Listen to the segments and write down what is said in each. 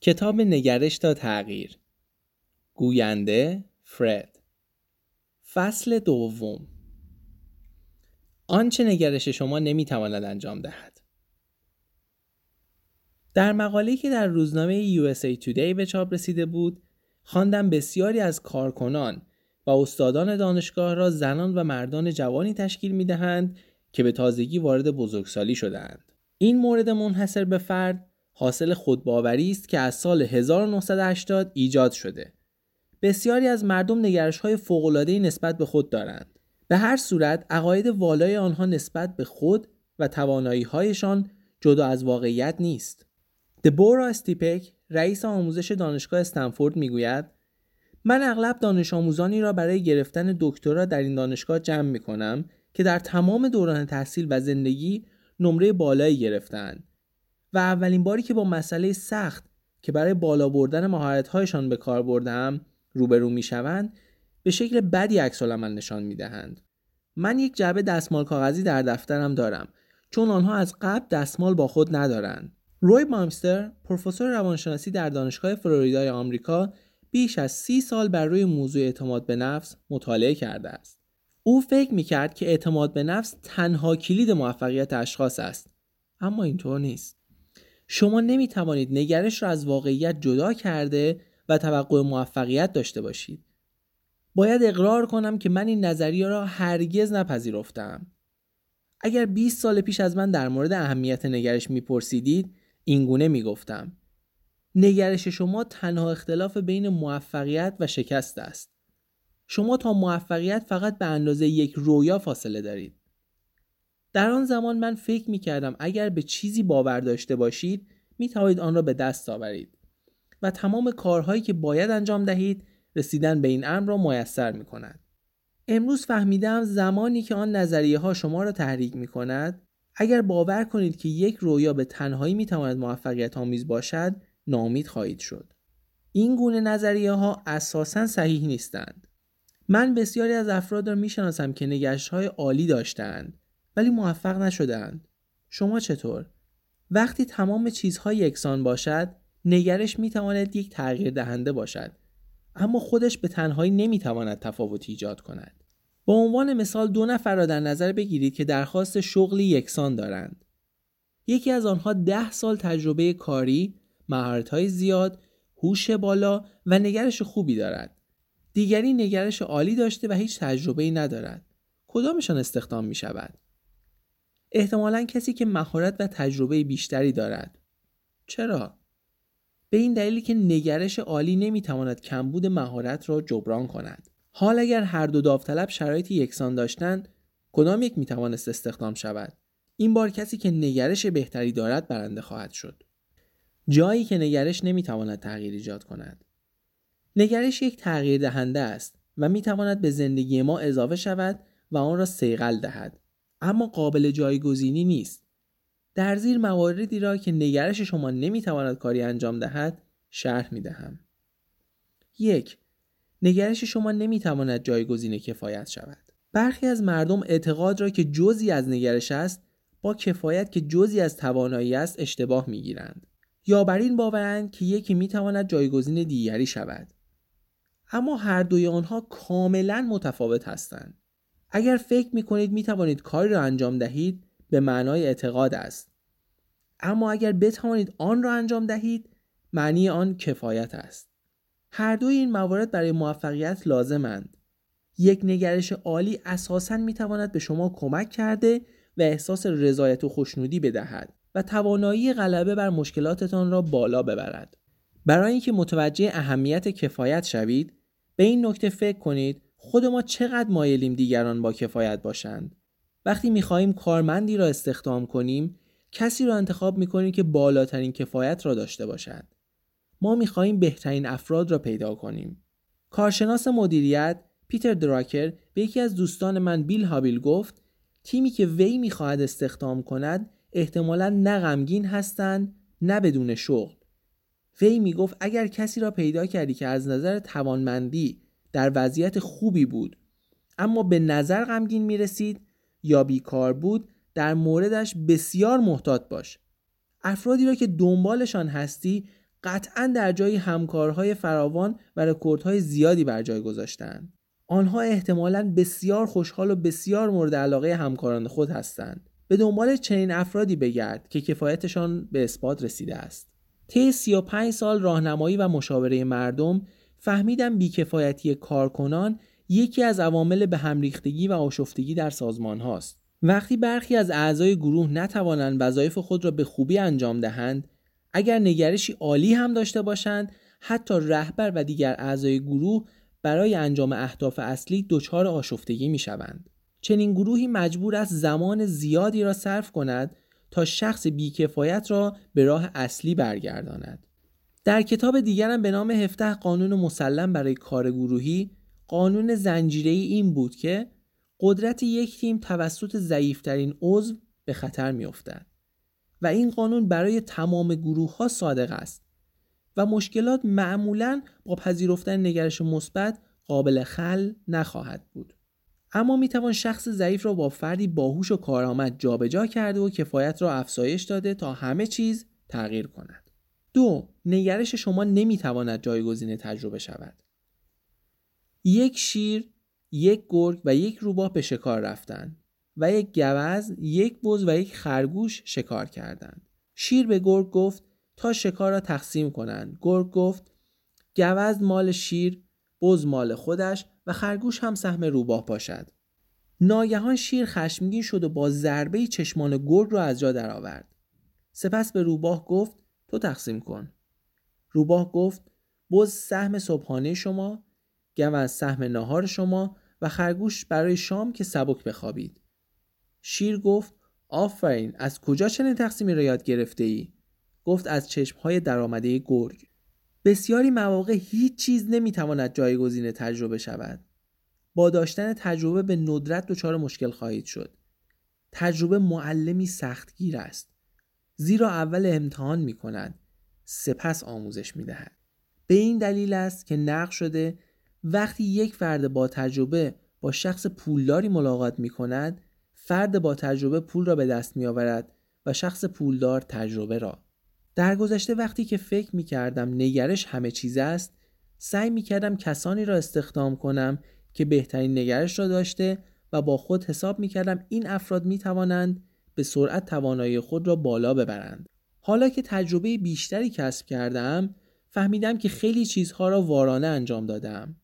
کتاب نگرش تا تغییر. گوینده فرد. فصل دوم. آنچه نگرش شما نمی‌تواند انجام دهد. در مقاله‌ای که در روزنامه USA Today به چاپ رسیده بود خواندم بسیاری از کارکنان و استادان دانشگاه را زنان و مردان جوانی تشکیل می دهند که به تازگی وارد بزرگسالی شدهاند. این مورد منحصر به فرد حاصل خودباوری است که از سال 1980 ایجاد شده. بسیاری از مردم نگرش های فوق‌العاده‌ای نسبت به خود دارند. به هر صورت عقاید والای آنها نسبت به خود و توانایی هایشان جدا از واقعیت نیست. دبورا استیپک رئیس آموزش دانشگاه استنفورد می‌گوید من اغلب دانش آموزانی را برای گرفتن دکترا در این دانشگاه جمع می کنم که در تمام دوران تحصیل و زندگی نمره بالایی گرفتند و اولین باری که با مسئله سخت که برای بالا بردن مهارت‌هایشان به کار بردم روبرو می‌شوند به شکل بدی عکس نشان می‌دهند. من یک جعبه دستمال کاغذی در دفترم دارم چون آنها از قبل دستمال با خود ندارند. روی بامستر پروفسور روانشناسی در دانشگاه فلوریدای آمریکا بیش از سی سال بر روی موضوع اعتماد به نفس مطالعه کرده است. او فکر می‌کرد که اعتماد به نفس تنها کلید موفقیت اشخاص است اما اینطور نیست. شما نمی توانید نگرش را از واقعیت جدا کرده و توقع موفقیت داشته باشید. باید اقرار کنم که من این نظریه را هرگز نپذیرفتم. اگر 20 سال پیش از من در مورد اهمیت نگرش میپرسیدید اینگونه می‌گفتم نگرش شما تنها اختلاف بین موفقیت و شکست است. شما تا موفقیت فقط به اندازه یک رویا فاصله دارید. در آن زمان من فکر می کردم اگر به چیزی باور داشته باشید می توانید آن را به دست آورید و تمام کارهایی که باید انجام دهید رسیدن به این امر را میسر می کند. امروز فهمیدم زمانی که آن نظریه ها شما را تحریک می کند اگر باور کنید که یک رویا به تنهایی می تواند موفقیت آمیز باشد نامید خواهید شد. این گونه نظریه ها اساسا صحیح نیستند. من بسیاری از افراد را می‌شناسم که نگشت های عالی داشتند ولی موفق نشدهاند. شما چطور؟ وقتی تمام چیزها یکسان باشد نگرش می تواند یک تغییر دهنده باشد اما خودش به تنهایی نمی تواند تفاوتی ایجاد کند. به عنوان مثال دو نفر را در نظر بگیرید که درخواست شغلی یکسان دارند. یکی از آنها ده سال تجربه کاری، مهارت‌های زیاد، هوش بالا و نگرش خوبی دارد. دیگری نگرش عالی داشته و هیچ تجربه ای ندارد. کدامشان استخدام می شود؟ احتمالا کسی که مهارت و تجربه بیشتری دارد. چرا؟ به این دلیلی که نگرش عالی نمی‌تواند کمبود مهارت را جبران کند. حال اگر هر دو داوطلب شرایطی یکسان داشتند، کدام یک می‌توانست استخدام شود؟ این بار کسی که نگرش بهتری دارد برنده خواهد شد. جایی که نگرش نمی‌تواند تغییر ایجاد کند. نگرش یک تغییر دهنده است و می‌تواند به زندگی ما اضافه شود و آن را سیغل دهد. اما قابل جایگزینی نیست. در زیر مواردی را که نگرش شما نمی‌تواند کاری انجام دهد شرح می دهم. یک نگرش شما نمی‌تواند جایگزین کفایت شود. برخی از مردم اعتقاد را که جزی از نگرش است با کفایت که جزی از توانایی است اشتباه می‌گیرند یا بر این باورند که یکی می‌تواند جایگزین دیگری شود. اما هر دوی آنها کاملا متفاوت هستند. اگر فکر می کنید می توانید کاری را انجام دهید به معنای اعتقاد است. اما اگر بتوانید آن را انجام دهید معنی آن کفایت است. هر دوی این موارد برای موفقیت لازمند. یک نگرش عالی اساسا می تواند به شما کمک کرده و احساس رضایت و خوشنودی بدهد و توانایی غلبه بر مشکلاتتان را بالا ببرد. برای اینکه متوجه اهمیت کفایت شوید به این نکته فکر کنید خود ما چقدر مایلیم دیگران با کفایت باشند؟ وقتی می‌خواهیم کارمندی را استخدام کنیم کسی را انتخاب می‌کنیم که بالاترین کفایت را داشته باشد. ما می‌خواهیم بهترین افراد را پیدا کنیم. کارشناس مدیریت پیتر دراکر به یکی از دوستان من بیل هابیل گفت تیمی که وی می‌خواهد استخدام کند احتمالا نه غمگین هستند نه بدون شغل. وی می‌گفت اگر کسی را پیدا کردی که از نظر توانمندی در وضعیت خوبی بود اما به نظر غمگین می رسید یا بیکار بود در موردش بسیار محتاط باش افرادی را که دنبالشان هستی قطعا در جایی همکارهای فراوان و رکوردهای زیادی بر جای گذاشتند. آنها احتمالا بسیار خوشحال و بسیار مورد علاقه همکاران خود هستند. به دنبال چنین افرادی بگرد که کفایتشان به اثبات رسیده است. طی 35 سال راهنمایی و مشاوره مردم فهمیدم بیکفایتی کارکنان یکی از عوامل به همریختگی و آشفتگی در سازمان هاست. وقتی برخی از اعضای گروه نتوانند وظایف خود را به خوبی انجام دهند، اگر نگرشی عالی هم داشته باشند، حتی رهبر و دیگر اعضای گروه برای انجام اهداف اصلی دچار آشفتگی می شوند. چنین گروهی مجبور است زمان زیادی را صرف کند تا شخص بیکفایت را به راه اصلی برگرداند. در کتاب دیگرم به نام هفته قانون مسلم برای کار گروهی قانون زنجیره ای این بود که قدرت یک تیم توسط ضعیفترین عضو به خطر می افتد و این قانون برای تمام گروه ها صادق است و مشکلات معمولا با پذیرفتن نگرش مثبت قابل خل نخواهد بود. اما می توان شخص ضعیف را با فردی باهوش و کارآمد جابجا کرده و کفایت را افزایش داده تا همه چیز تغییر کند. دو نگرش شما نمی تواند جایگزین تجربه شود. یک شیر، یک گرگ و یک روباه به شکار رفتند و یک گوز، یک بز و یک خرگوش شکار کردند. شیر به گرگ گفت تا شکار را تقسیم کنند. گرگ گفت گوز مال شیر، بز مال خودش و خرگوش هم سهم روباه باشد. ناگهان شیر خشمگین شد و با ضربه چشمان گرگ را از جا درآورد. سپس به روباه گفت تو تقسیم کن. روباه گفت بز سهم صبحانه شما، گوز سهم ناهار شما و خرگوش برای شام که سبک بخوابید. شیر گفت آفرین از کجا چنین تقسیمی را یاد گرفته ای؟ گفت از چشمهای درآمده گرگ. بسیاری مواقع هیچ چیز نمی‌تواند جایگزین تجربه شود. با داشتن تجربه به ندرت دچار مشکل خواهید شد. تجربه معلمی سختگیر است. زیرا اول امتحان می کند. سپس آموزش می دهد. به این دلیل است که نقش شده وقتی یک فرد با تجربه با شخص پولداری ملاقات می کند فرد با تجربه پول را به دست می آورد و شخص پولدار تجربه را در گذشته وقتی که فکر می کردم نگرش همه چیز است سعی می کردم کسانی را استخدام کنم که بهترین نگرش را داشته و با خود حساب می کردم این افراد می توانند به سرعت توانایی خود را بالا ببرند. حالا که تجربه بیشتری کسب کردم فهمیدم که خیلی چیزها را وارانه انجام دادم.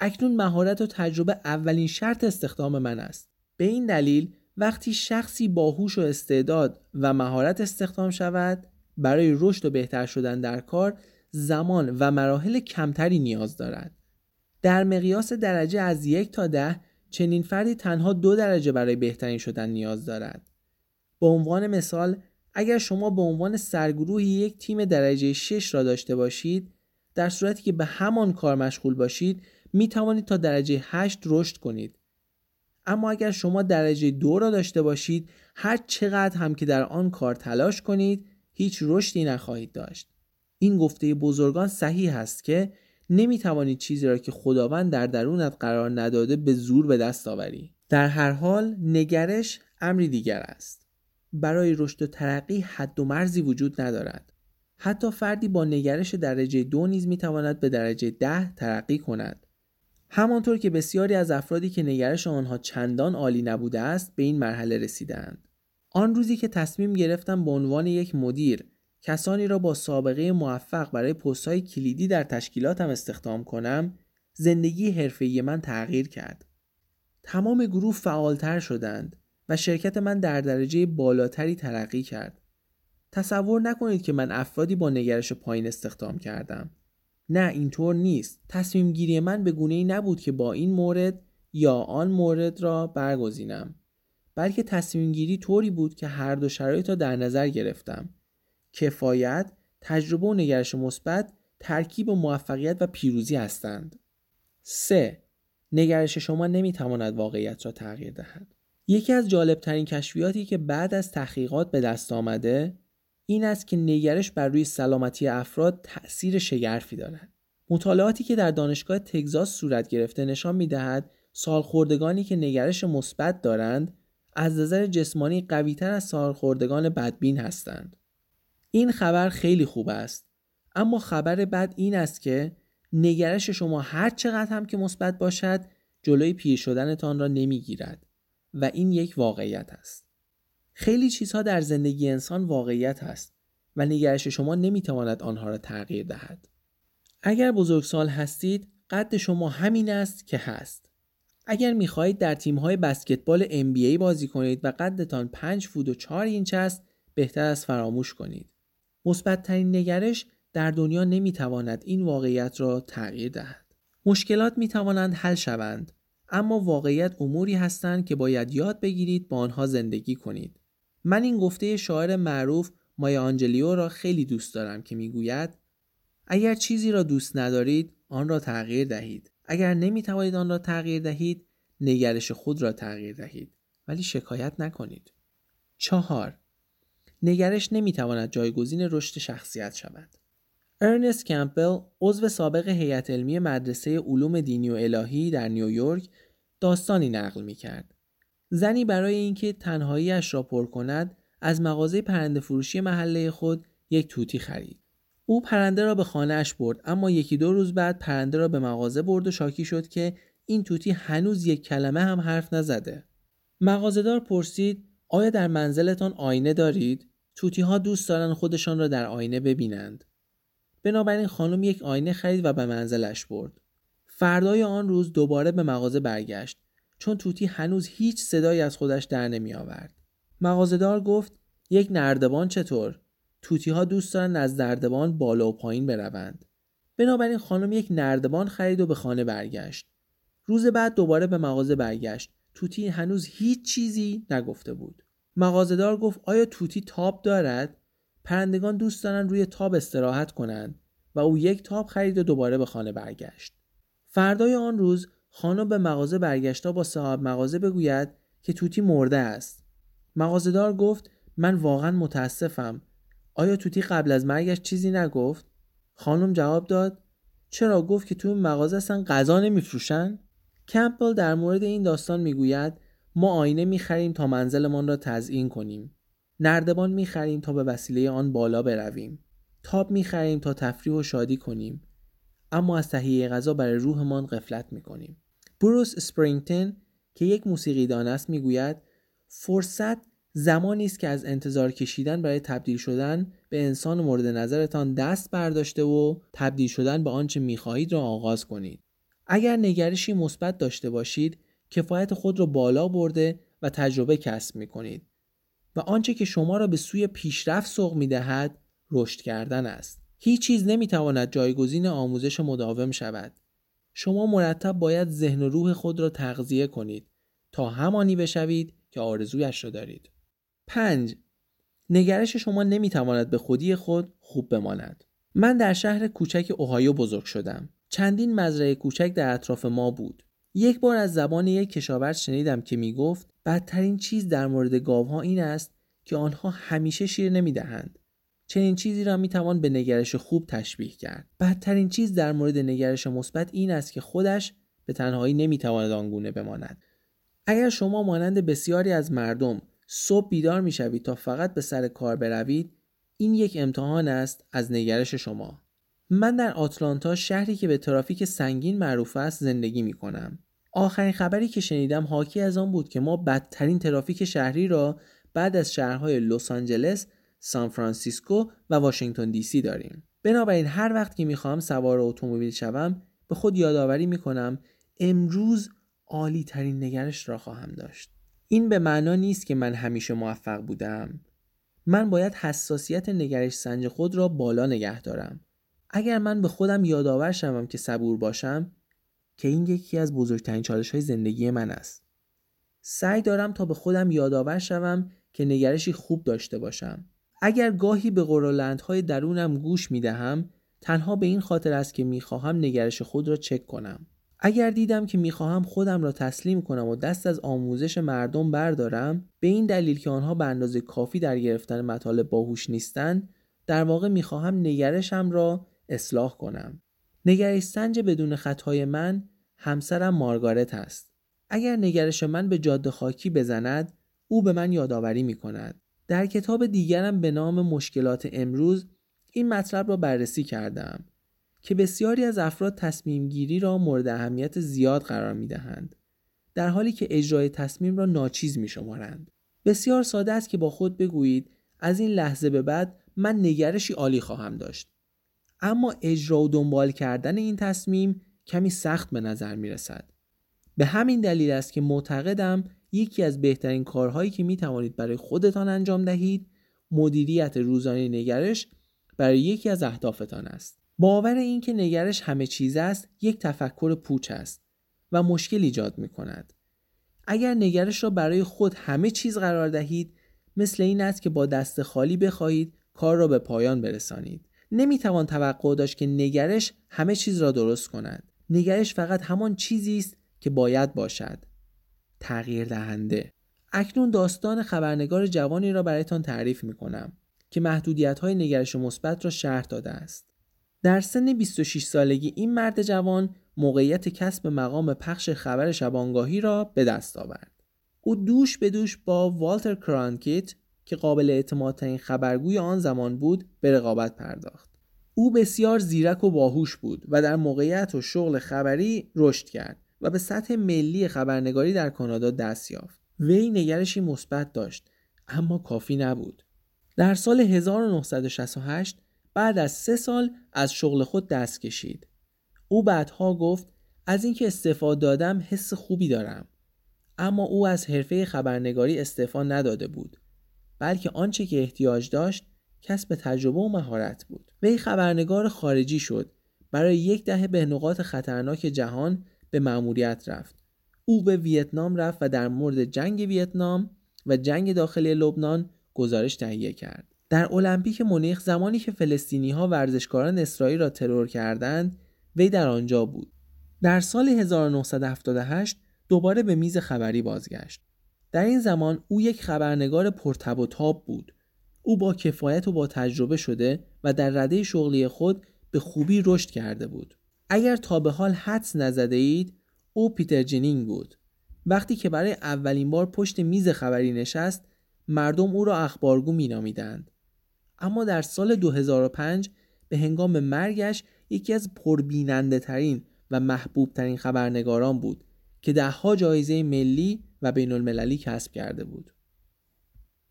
اکنون مهارت و تجربه اولین شرط استخدام من است. به این دلیل وقتی شخصی باهوش و استعداد و مهارت استخدام شود برای رشد و بهتر شدن در کار زمان و مراحل کمتری نیاز دارد. در مقیاس درجه از یک تا ده چنین فردی تنها دو درجه برای بهترین شدن نیاز دارد. به عنوان مثال اگر شما به عنوان سرگروهی یک تیم درجه 6 را داشته باشید در صورتی که به همان کار مشغول باشید می توانید تا درجه 8 رشد کنید. اما اگر شما درجه دو را داشته باشید هر چقدر هم که در آن کار تلاش کنید هیچ رشدی نخواهید داشت. این گفته بزرگان صحیح است که نمی توانید چیزی را که خداوند در درونت قرار نداده به زور به دست آوری. در هر حال نگرش امری دیگر است. برای رشد و ترقی حد و مرزی وجود ندارد. حتی فردی با نگرش درجه دو نیز می تواند به درجه ده ترقی کند. همانطور که بسیاری از افرادی که نگرش آنها چندان عالی نبوده است به این مرحله رسیدند. آن روزی که تصمیم گرفتم به عنوان یک مدیر کسانی را با سابقه موفق برای پستهای کلیدی در تشکیلاتم استخدام کنم زندگی حرفه‌ای من تغییر کرد. تمام گروه فعالتر شدند و شرکت من در درجه بالاتری ترقی کرد. تصور نکنید که من افرادی با نگرش پایین استخدام کردم. نه اینطور نیست. تصمیم گیری من به گونه ای نبود که با این مورد یا آن مورد را برگزینم. بلکه تصمیم گیری طوری بود که هر دو شرایط را در نظر گرفتم. کفایت، تجربه و نگرش مثبت ترکیب و موفقیت و پیروزی هستند. 3. نگرش شما نمی‌تواند واقعیت را تغییر دهد. یکی از جالبترین کشفیاتی که بعد از تحقیقات به دست آمده این است که نگرش بر روی سلامتی افراد تأثیر شگرفی دارد. مطالعاتی که در دانشگاه تگزاس صورت گرفته نشان می‌دهد سالخوردگانی که نگرش مثبت دارند از نظر جسمانی قویتر از سالخوردگان بدبین هستند. این خبر خیلی خوب است اما خبر بد این است که نگرش شما هر چقدر هم که مثبت باشد جلوی پیر شدنتان را نمی‌گیرد و این یک واقعیت است. خیلی چیزها در زندگی انسان واقعیت است و نگرش شما نمی‌تواند آنها را تغییر دهد. اگر بزرگسال هستید قد شما همین است که هست. اگر می‌خواهید در تیم‌های بسکتبال NBA بازی کنید و قدتان 5 فوت و 4 اینچ است بهتر از فراموش کنید. مثبتترین نگرش در دنیا نمی‌تواند این واقعیت را تغییر دهد. مشکلات می‌توانند حل شوند اما واقعیت اموری هستند که باید یاد بگیرید با آنها زندگی کنید. من این گفته شاعر معروف مایا آنجلیو را خیلی دوست دارم که می‌گوید اگر چیزی را دوست ندارید آن را تغییر دهید. اگر نمی‌توانید آن را تغییر دهید نگرش خود را تغییر دهید ولی شکایت نکنید. چهار نگرش نمی‌تواند جایگزین رشد شخصیت شود. ارنست کمپل عضو سابق هیئت علمی مدرسه علوم دینی و الهی در نیویورک داستانی نقل می کرد. زنی برای اینکه تنهاییش را پر کند از مغازه پرنده فروشی محله خود یک توتی خرید. او پرنده را به خانهاش برد اما یکی دو روز بعد پرنده را به مغازه برد و شاکی شد که این توتی هنوز یک کلمه هم حرف نزده. مغازهدار پرسید آیا در منزلتان آینه دارید؟ توتی ها دوست دارند خودشان را در آینه ببینند. بنابراین خانم یک آینه خرید و به منزلش برد. فردای آن روز دوباره به مغازه برگشت چون توتی هنوز هیچ صدایی از خودش در نمی آورد. مغازهدار گفت یک نردبان چطور؟ توتی ها دوست دارند از نردبان بالا و پایین بروند. بنابراین خانم یک نردبان خرید و به خانه برگشت. روز بعد دوباره به مغازه برگشت. توتی هنوز هیچ چیزی نگفته بود. مغازهدار گفت آیا توتی تاب دارد؟ پرندگان دوست دارند روی تاب استراحت کنند و او یک تاب خرید و دوباره به خانه برگشت. فردای آن روز خانم به مغازه برگشتا با صاحب مغازه بگوید که توتی مرده است. مغازهدار گفت من واقعا متاسفم. آیا توتی قبل از مرگش چیزی نگفت؟ خانم جواب داد چرا گفت که تو این مغازه اصلا غذا نمیفروشن؟ کمپل در مورد این داستان می‌گوید ما آینه می‌خریم تا منزلمان را تزیین کنیم. نردبان می‌خریم تا به وسیله آن بالا برویم. تاب می‌خریم تا تفریح و شادی کنیم. اما از تهیه غذا برای روحمان قفلت می‌کنیم. بروس اسپرینگتن که یک موسیقیدان است می‌گوید فرصت زمانی است که از انتظار کشیدن برای تبدیل شدن به انسان مورد نظرتان دست برداشته و تبدیل شدن به آنچه می‌خواهید را آغاز کنید. اگر نگرشی مثبت داشته باشید کفایت خود را بالا برده و تجربه کسب می کنید و آنچه که شما را به سوی پیشرفت سوق می دهد رشد کردن است. هیچ چیز نمی تواند جایگزین آموزش مداوم شود. شما مرتب باید ذهن و روح خود را تغذیه کنید تا همانی بشوید که آرزویش را دارید. 5. نگرش شما نمی تواند به خودی خود خوب بماند. من در شهر کوچک اوهایو بزرگ شدم. چندین مزرعه کوچک در اطراف ما بود. یک بار از زبان یک کشاورز شنیدم که می گفت بدترین چیز در مورد گاوها این است که آنها همیشه شیر نمی دهند. چنین چیزی را می توان به نگرش خوب تشبیه کرد. بدترین چیز در مورد نگرش مثبت این است که خودش به تنهایی نمی تواند آنگونه بماند. اگر شما مانند بسیاری از مردم صبح بیدار می شوید تا فقط به سر کار بروید این یک امتحان است از نگرش شما. من در آتلانتا شهری که به ترافیک سنگین معروف است زندگی می کنم. آخرین خبری که شنیدم حاکی از آن بود که ما بدترین ترافیک شهری را بعد از شهرهای لس آنجلس، سان فرانسیسکو و واشنگتن دی سی داریم. بنابراین هر وقت که می‌خواهم سوار اتومبیل شوم به خود یادآوری می‌کنم امروز عالی ترین نگرش را خواهم داشت. این به معنا نیست که من همیشه موفق بودم. من باید حساسیت نگرش سنج خود را بالا نگه دارم. اگر من به خودم یادآور شوم که صبور باشم که این یکی از بزرگترین چالش های زندگی من است. سعی دارم تا به خودم یادآور شوم که نگرشی خوب داشته باشم. اگر گاهی به قرولندهای درونم گوش می دهم تنها به این خاطر است که می خواهم نگرش خود را چک کنم. اگر دیدم که می‌خواهم خودم را تسلیم کنم و دست از آموزش مردم بردارم به این دلیل که آنها به اندازه کافی در گرفتن مطالب باهوش نیستند در واقع می‌خواهم نگرشم را اصلاح کنم نگرش سنج بدون خطای من همسرم مارگارت است اگر نگرش من به جاده خاکی بزند او به من یادآوری می کند در کتاب دیگرم به نام مشکلات امروز این مطلب را بررسی کردم که بسیاری از افراد تصمیم گیری را مورد اهمیت زیاد قرار می دهند در حالی که اجرای تصمیم را ناچیز می شمارند. بسیار ساده است که با خود بگویید از این لحظه به بعد من نگرشی عالی خواهم داشت. اما اجرا و دنبال کردن این تصمیم کمی سخت به نظر می رسد. به همین دلیل است که معتقدم یکی از بهترین کارهایی که می توانید برای خودتان انجام دهید مدیریت روزانه نگرش برای یکی از اهدافتان است. باور اینکه نگرش همه چیز است یک تفکر پوچ است و مشکل ایجاد می کند. اگر نگرش را برای خود همه چیز قرار دهید مثل این است که با دست خالی بخواهید کار را به پایان برسانید. نمی توان توقع داشت که نگرش همه چیز را درست کند. نگرش فقط همان چیزی است که باید باشد. تغییر دهنده. اکنون داستان خبرنگار جوانی را برایتان تعریف می کنم که محدودیت های نگرش مثبت را شرح داده است. در سن 26 سالگی این مرد جوان موقعیت کسب مقام پخش خبر شبانگاهی را به دست آورد. او دوش به دوش با والتر کرانکیت که قابل اعتمادترین خبرگوی آن زمان بود به رقابت پرداخت. او بسیار زیرک و باهوش بود و در موقعیت و شغل خبری رشد کرد و به سطح ملی خبرنگاری در کانادا دست یافت. وی نگرشی مثبت داشت اما کافی نبود. در سال 1968 بعد از سه سال از شغل خود دست کشید. او بعدها گفت از اینکه استعفا دادم حس خوبی دارم. اما او از حرفه خبرنگاری استعفا نداده بود بلکه آنچه که احتیاج داشت کسب تجربه و مهارت بود. وی خبرنگار خارجی شد. برای یک دهه به نقاط خطرناک جهان به مأموریت رفت. او به ویتنام رفت و در مورد جنگ ویتنام و جنگ داخلی لبنان گزارش تهیه کرد. در المپیک مونیخ زمانی که فلسطینی ها ورزشکاران اسرائیل را ترور کردند وی در آنجا بود. در سال 1978 دوباره به میز خبری بازگشت. در این زمان او یک خبرنگار پرتب و تاب بود. او با کفایت و با تجربه شده و در رده شغلی خود به خوبی رشد کرده بود. اگر تا به حال حدس نزده اید او پیتر جنینگ بود. وقتی که برای اولین بار پشت میز خبری نشست مردم او را اخبارگو مینامیدند. اما در سال 2005 به هنگام مرگش یکی از پربیننده ترین و محبوب ترین خبرنگاران بود که دهها جایزه ملی و بین المللی کسب کرده بود.